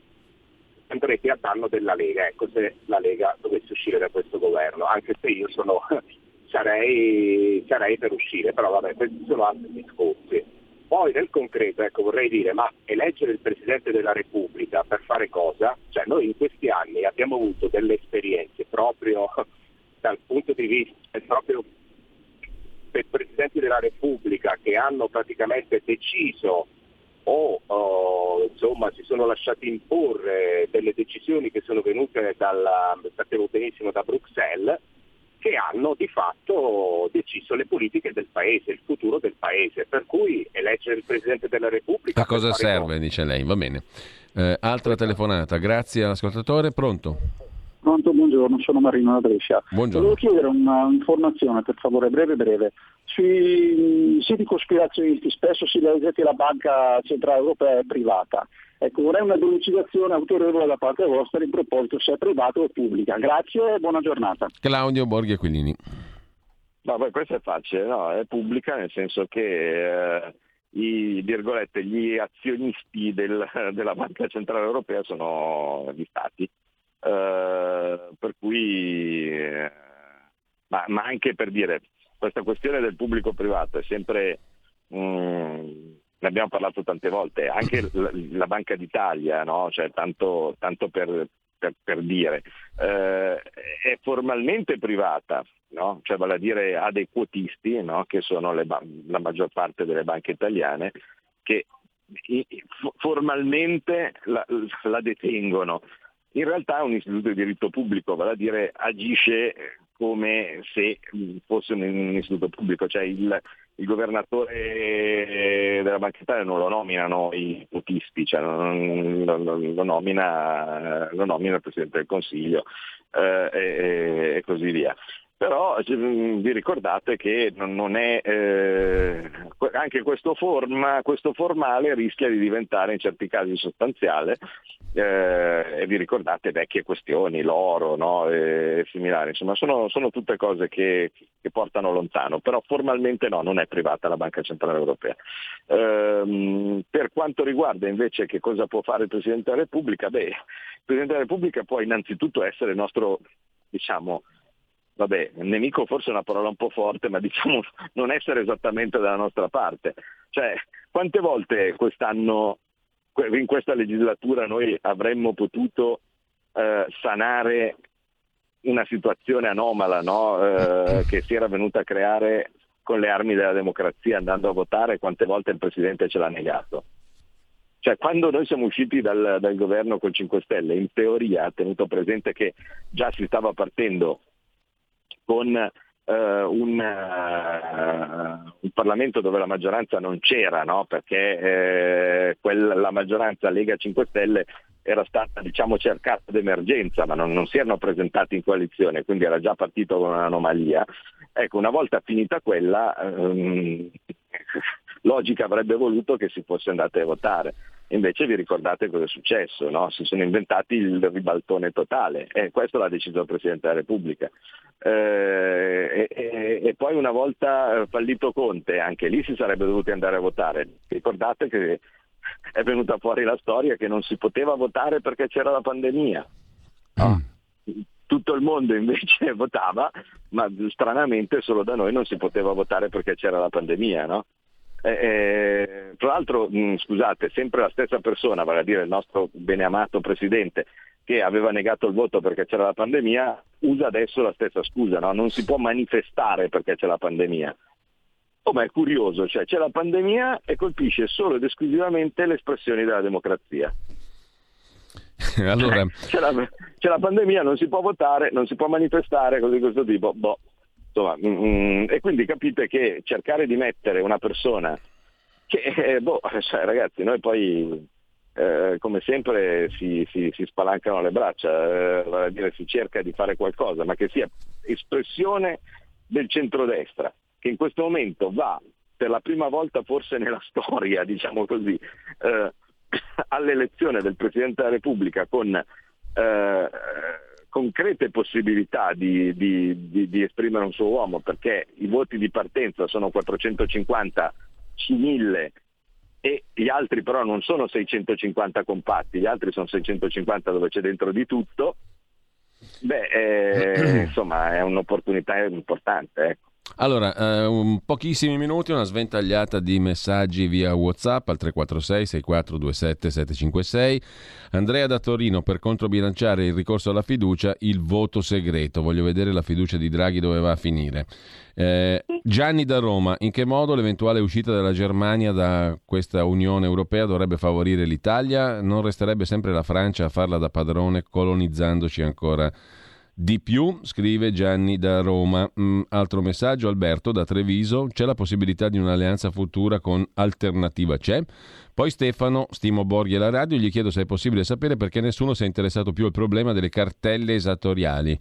andrete a danno della Lega, ecco se la Lega dovesse uscire da questo governo, anche se io sono, (laughs) sarei, sarei per uscire, però vabbè, questi sono altri discorsi. Poi nel concreto ecco, vorrei dire, ma eleggere il Presidente della Repubblica per fare cosa? Cioè noi in questi anni abbiamo avuto delle esperienze proprio (laughs) dal punto di vista proprio per Presidenti della Repubblica che hanno praticamente deciso o oh, insomma si sono lasciati imporre delle decisioni che sono venute dalla, sappiamo benissimo da Bruxelles che hanno di fatto deciso le politiche del Paese, il futuro del Paese, per cui eleggere il Presidente della Repubblica... A cosa serve, no. dice lei, va bene. Eh, altra telefonata, grazie all'ascoltatore, pronto? Pronto, buongiorno, sono Marino da Brescia. Buongiorno. Volevo chiedere un'informazione, per favore, breve breve. Sui siti cospirazionisti spesso si legge che la Banca Centrale Europea è privata. Ecco, vorrei una delucidazione autorevole da parte vostra in proposito se è privata o pubblica. Grazie e buona giornata. Claudio Borghi Aquilini. No, beh, questo è facile, no? è pubblica nel senso che eh, i, gli azionisti del, della Banca Centrale Europea sono gli stati, eh, per cui, eh, ma, ma, anche per dire, questa questione del pubblico-privato è sempre... Mm, ne abbiamo parlato tante volte, anche la, la Banca d'Italia, no? cioè, tanto, tanto per, per, per, dire, eh, è formalmente privata, no? cioè, vale a dire ha dei quotisti, no? che sono le, la maggior parte delle banche italiane, che formalmente la, la, detengono. In realtà un istituto di diritto pubblico, vale a dire agisce come se fosse un, istituto pubblico, cioè il, il governatore della Banca Italia non lo nominano i putisti, cioè non, lo, lo, nomina, lo, nomina, il Presidente del Consiglio eh, e, e, così via però mm, vi ricordate che non è, eh, anche questo, forma, questo, formale rischia di diventare in certi casi sostanziale eh, e vi ricordate vecchie questioni, l'oro no, e similari, insomma sono, sono tutte cose che, che, portano lontano, però formalmente no, non è privata la Banca Centrale Europea. Eh, per quanto riguarda invece che cosa può fare il Presidente della Repubblica, beh, il Presidente della Repubblica può innanzitutto essere il nostro, diciamo, vabbè, nemico forse è una parola un po' forte, ma (laughs) diciamo non essere esattamente dalla nostra parte. Cioè, quante volte quest'anno in questa legislatura noi avremmo potuto eh, sanare una situazione anomala no? eh, che si era venuta a creare con le armi della democrazia andando a votare, quante volte il Presidente ce l'ha negato. Cioè, quando noi siamo usciti dal, dal governo con 5 Stelle, in teoria, tenuto presente che già si stava partendo con uh, un, uh, un, Parlamento dove la maggioranza non c'era, no? perché eh, quella, la maggioranza Lega 5 Stelle era stata diciamo, cercata d'emergenza, ma non, non, si erano presentati in coalizione, quindi era già partito con un'anomalia. Ecco, una volta finita quella, ehm, (laughs) logica avrebbe voluto che si fosse andati a votare. Invece vi ricordate cosa è successo, no? si sono inventati il ribaltone totale e questo l'ha deciso il Presidente della Repubblica. Eh, e, e, poi una volta fallito Conte, anche lì si sarebbe dovuti andare a votare. Ricordate che è venuta fuori la storia che non si poteva votare perché c'era la pandemia. No? Tutto il mondo invece (laughs) votava, ma stranamente solo da noi non si poteva votare perché c'era la pandemia. No? Eh, eh, tra l'altro, mh, scusate, sempre la stessa persona, vale a dire il nostro beneamato Presidente, che aveva negato il voto perché c'era la pandemia, usa adesso la stessa scusa, no? non si può manifestare perché c'è la pandemia. Oh, ma è curioso, cioè c'è la pandemia e colpisce solo ed esclusivamente le espressioni della democrazia. allora... (laughs) c'è, la, c'è, la, pandemia, non si può votare, non si può manifestare, cose di questo tipo. Boh. Insomma, mm, mm, e quindi capite che cercare di mettere una persona che, eh, boh, cioè, ragazzi, noi poi eh, come sempre si, si, si, spalancano le braccia, eh, vale dire si cerca di fare qualcosa, ma che sia espressione del centrodestra che in questo momento va per la prima volta forse nella storia, diciamo così, eh, (coughs) all'elezione del Presidente della Repubblica con eh, concrete possibilità di, di, di, di, esprimere un suo uomo, perché i voti di partenza sono 450 su 1000 e gli altri però non sono 650 compatti, gli altri sono 650 dove c'è dentro di tutto, beh, eh, (clears throat) insomma è un'opportunità importante. Ecco. Allora, eh, pochissimi minuti, una sventagliata di messaggi via WhatsApp al 346 6427 756. Andrea da Torino per controbilanciare il ricorso alla fiducia, il voto segreto. Voglio vedere la fiducia di Draghi dove va a finire. Eh, Gianni da Roma, in che modo l'eventuale uscita della Germania da questa Unione Europea dovrebbe favorire l'Italia? Non resterebbe sempre la Francia a farla da padrone colonizzandoci ancora? Di più, scrive Gianni da Roma. Mm, altro messaggio, Alberto da Treviso. C'è la possibilità di un'alleanza futura con Alternativa C'è? Poi Stefano, stimo Borghi e la radio, gli chiedo se è possibile sapere perché nessuno si è interessato più al problema delle cartelle esattoriali.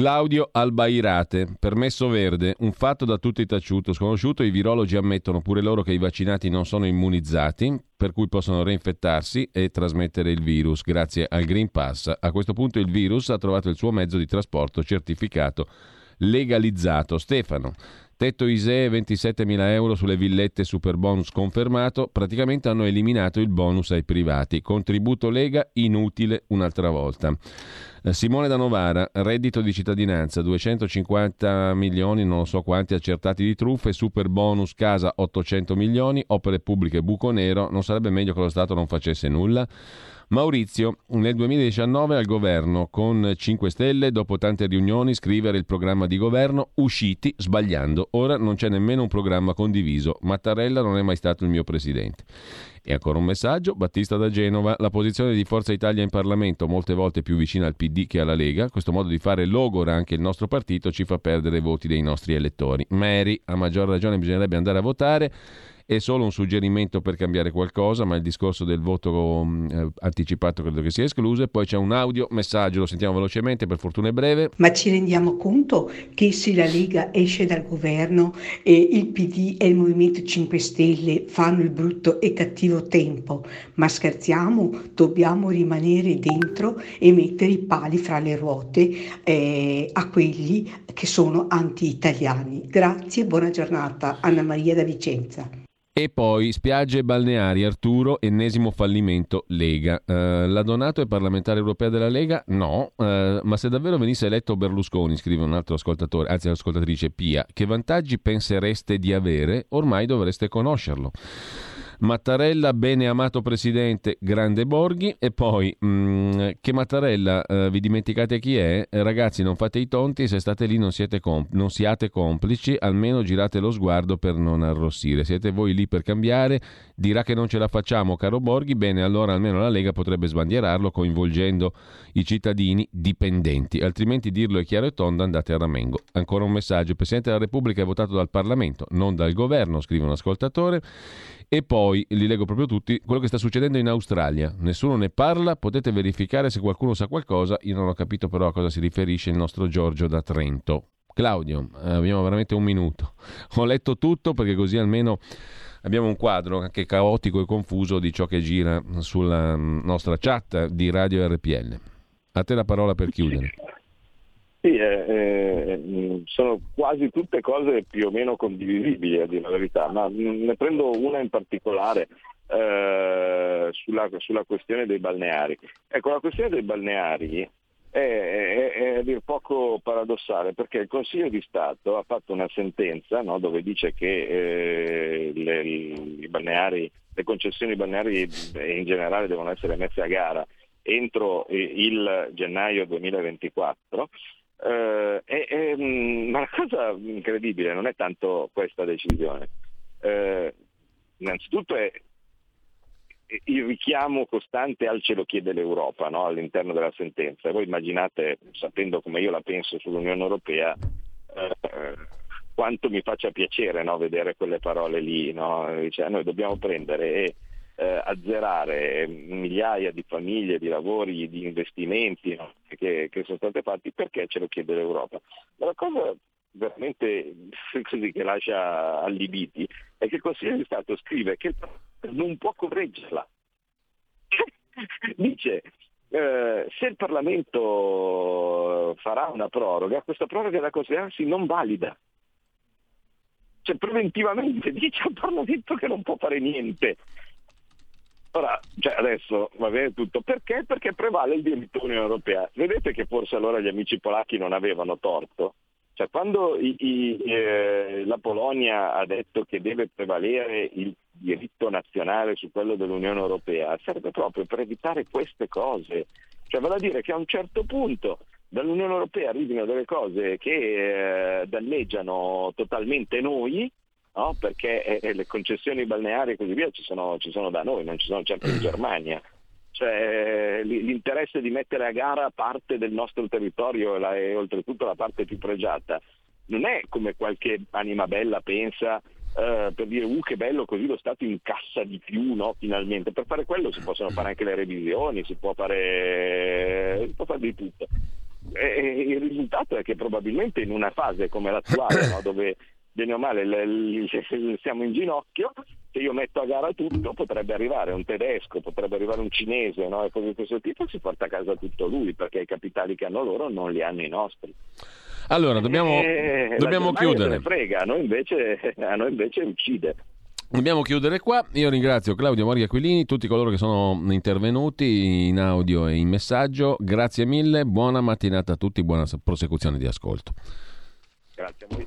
Claudio Albairate, permesso verde, un fatto da tutti taciuto, sconosciuto, i virologi ammettono pure loro che i vaccinati non sono immunizzati, per cui possono reinfettarsi e trasmettere il virus grazie al Green Pass. A questo punto il virus ha trovato il suo mezzo di trasporto certificato legalizzato. Stefano, tetto ISEE 27.000 euro sulle villette super bonus confermato, praticamente hanno eliminato il bonus ai privati. Contributo Lega inutile un'altra volta. Eh, Simone da Novara, reddito di cittadinanza, 250 milioni, non so quanti accertati di truffe, super bonus casa 800 milioni, opere pubbliche buco nero, non sarebbe meglio che lo Stato non facesse nulla? Maurizio, nel 2019 al governo con 5 Stelle, dopo tante riunioni, scrivere il programma di governo, usciti sbagliando. Ora non c'è nemmeno un programma condiviso. Mattarella non è mai stato il mio presidente. E ancora un messaggio, Battista da Genova, la posizione di Forza Italia in Parlamento molte volte più vicina al PD che alla Lega, questo modo di fare logora anche il nostro partito, ci fa perdere i voti dei nostri elettori. Mary, a maggior ragione bisognerebbe andare a votare è solo un suggerimento per cambiare qualcosa, ma il discorso del voto mm, eh, anticipato credo che sia escluso. E poi c'è un audio messaggio, lo sentiamo velocemente, per fortuna è breve. Ma ci rendiamo conto che se la Lega esce dal governo e il PD e il Movimento 5 Stelle fanno il brutto e cattivo tempo? Ma scherziamo? Dobbiamo rimanere dentro e mettere i pali fra le ruote eh, a quelli che sono anti-italiani. Grazie, buona giornata. Anna Maria da Vicenza. E poi spiagge balneari, Arturo, ennesimo fallimento Lega. Uh, la Donato è parlamentare europea della Lega? No, uh, ma se davvero venisse eletto Berlusconi, scrive un altro ascoltatore, anzi l'ascoltatrice Pia, che vantaggi pensereste di avere? Ormai dovreste conoscerlo. Mattarella, bene amato presidente, grande Borghi. E poi, mh, mm, che Mattarella, eh, vi dimenticate chi è? Eh, ragazzi, non fate i tonti, se state lì non comp- non siate complici, almeno girate lo sguardo per non arrossire. Siete voi lì per cambiare, dirà che non ce la facciamo, caro Borghi, bene, allora almeno la Lega potrebbe sbandierarlo coinvolgendo i cittadini dipendenti, altrimenti dirlo è chiaro e tondo, andate a Ramengo. Ancora un messaggio, il Presidente della Repubblica è votato dal Parlamento, non dal governo, scrive un ascoltatore. E poi, li leggo proprio tutti, quello che sta succedendo in Australia. Nessuno ne parla, potete verificare se qualcuno sa qualcosa. Io non ho capito però a cosa si riferisce il nostro Giorgio da Trento. Claudio, eh, abbiamo veramente un minuto. (laughs) Ho letto tutto perché così almeno abbiamo un quadro anche caotico e confuso di ciò che gira sulla nostra chat di Radio RPL. A te la parola per chiudere. Sì, eh, eh, sono quasi tutte cose più o meno condivisibili, a dire la verità, ma ne prendo una in particolare eh, sulla, sulla, questione dei balneari. Ecco, la questione dei balneari è, è, è a dir poco paradossale perché il Consiglio di Stato ha fatto una sentenza no, dove dice che eh, le, i balneari, le concessioni balneari in generale devono essere messe a gara entro il gennaio 2024 eh, mm, ma la cosa incredibile non è tanto questa decisione, eh, innanzitutto è il richiamo costante al ce lo chiede l'Europa no? all'interno della sentenza. Voi immaginate, sapendo come io la penso sull'Unione Europea, eh, quanto mi faccia piacere no? vedere quelle parole lì. No? Dice, noi dobbiamo prendere e eh, azzerare migliaia di famiglie, di lavori, di investimenti no? che, che, sono stati fatti perché ce lo chiede l'Europa. Ma la cosa veramente (laughs) così che lascia allibiti è che il Consiglio di Stato scrive che non può correggerla. (laughs) Dice eh, se il Parlamento farà una proroga, questa proroga è da considerarsi non valida. Cioè preventivamente (laughs) dice al Parlamento che non può fare niente. Ora, cioè adesso va bene tutto, perché? Perché prevale il diritto Unione Europea. Vedete che forse allora gli amici polacchi non avevano torto? Cioè, quando i, i, eh, la Polonia ha detto che deve prevalere il diritto nazionale su quello dell'Unione Europea, serve proprio per evitare queste cose. Cioè, vale a dire che a un certo punto dall'Unione Europea arrivino delle cose che eh, danneggiano totalmente noi no? perché eh, eh, le concessioni balneari e così via ci sono, ci sono, da noi, non ci sono certo in Germania. Cioè, l'interesse di mettere a gara parte del nostro territorio la, e oltretutto la parte più pregiata non è come qualche anima bella pensa Uh, per dire uh che bello così lo Stato incassa di più no? finalmente per fare quello si possono fare anche le revisioni si può fare, si può fare di tutto e il risultato è che probabilmente in una fase come l'attuale (coughs) no? dove bene o male siamo in ginocchio, se io metto a gara tutto potrebbe arrivare un tedesco, potrebbe arrivare un cinese no? e cose di questo tipo si porta a casa tutto lui perché i capitali che hanno loro non li hanno i nostri. Allora, dobbiamo, eh, dobbiamo chiudere. frega, a noi, invece, a noi invece uccide. Dobbiamo chiudere qua. Io ringrazio Claudio Mori Aquilini, tutti coloro che sono intervenuti in audio e in messaggio. Grazie mille, buona mattinata a tutti, buona prosecuzione di ascolto. Grazie a voi.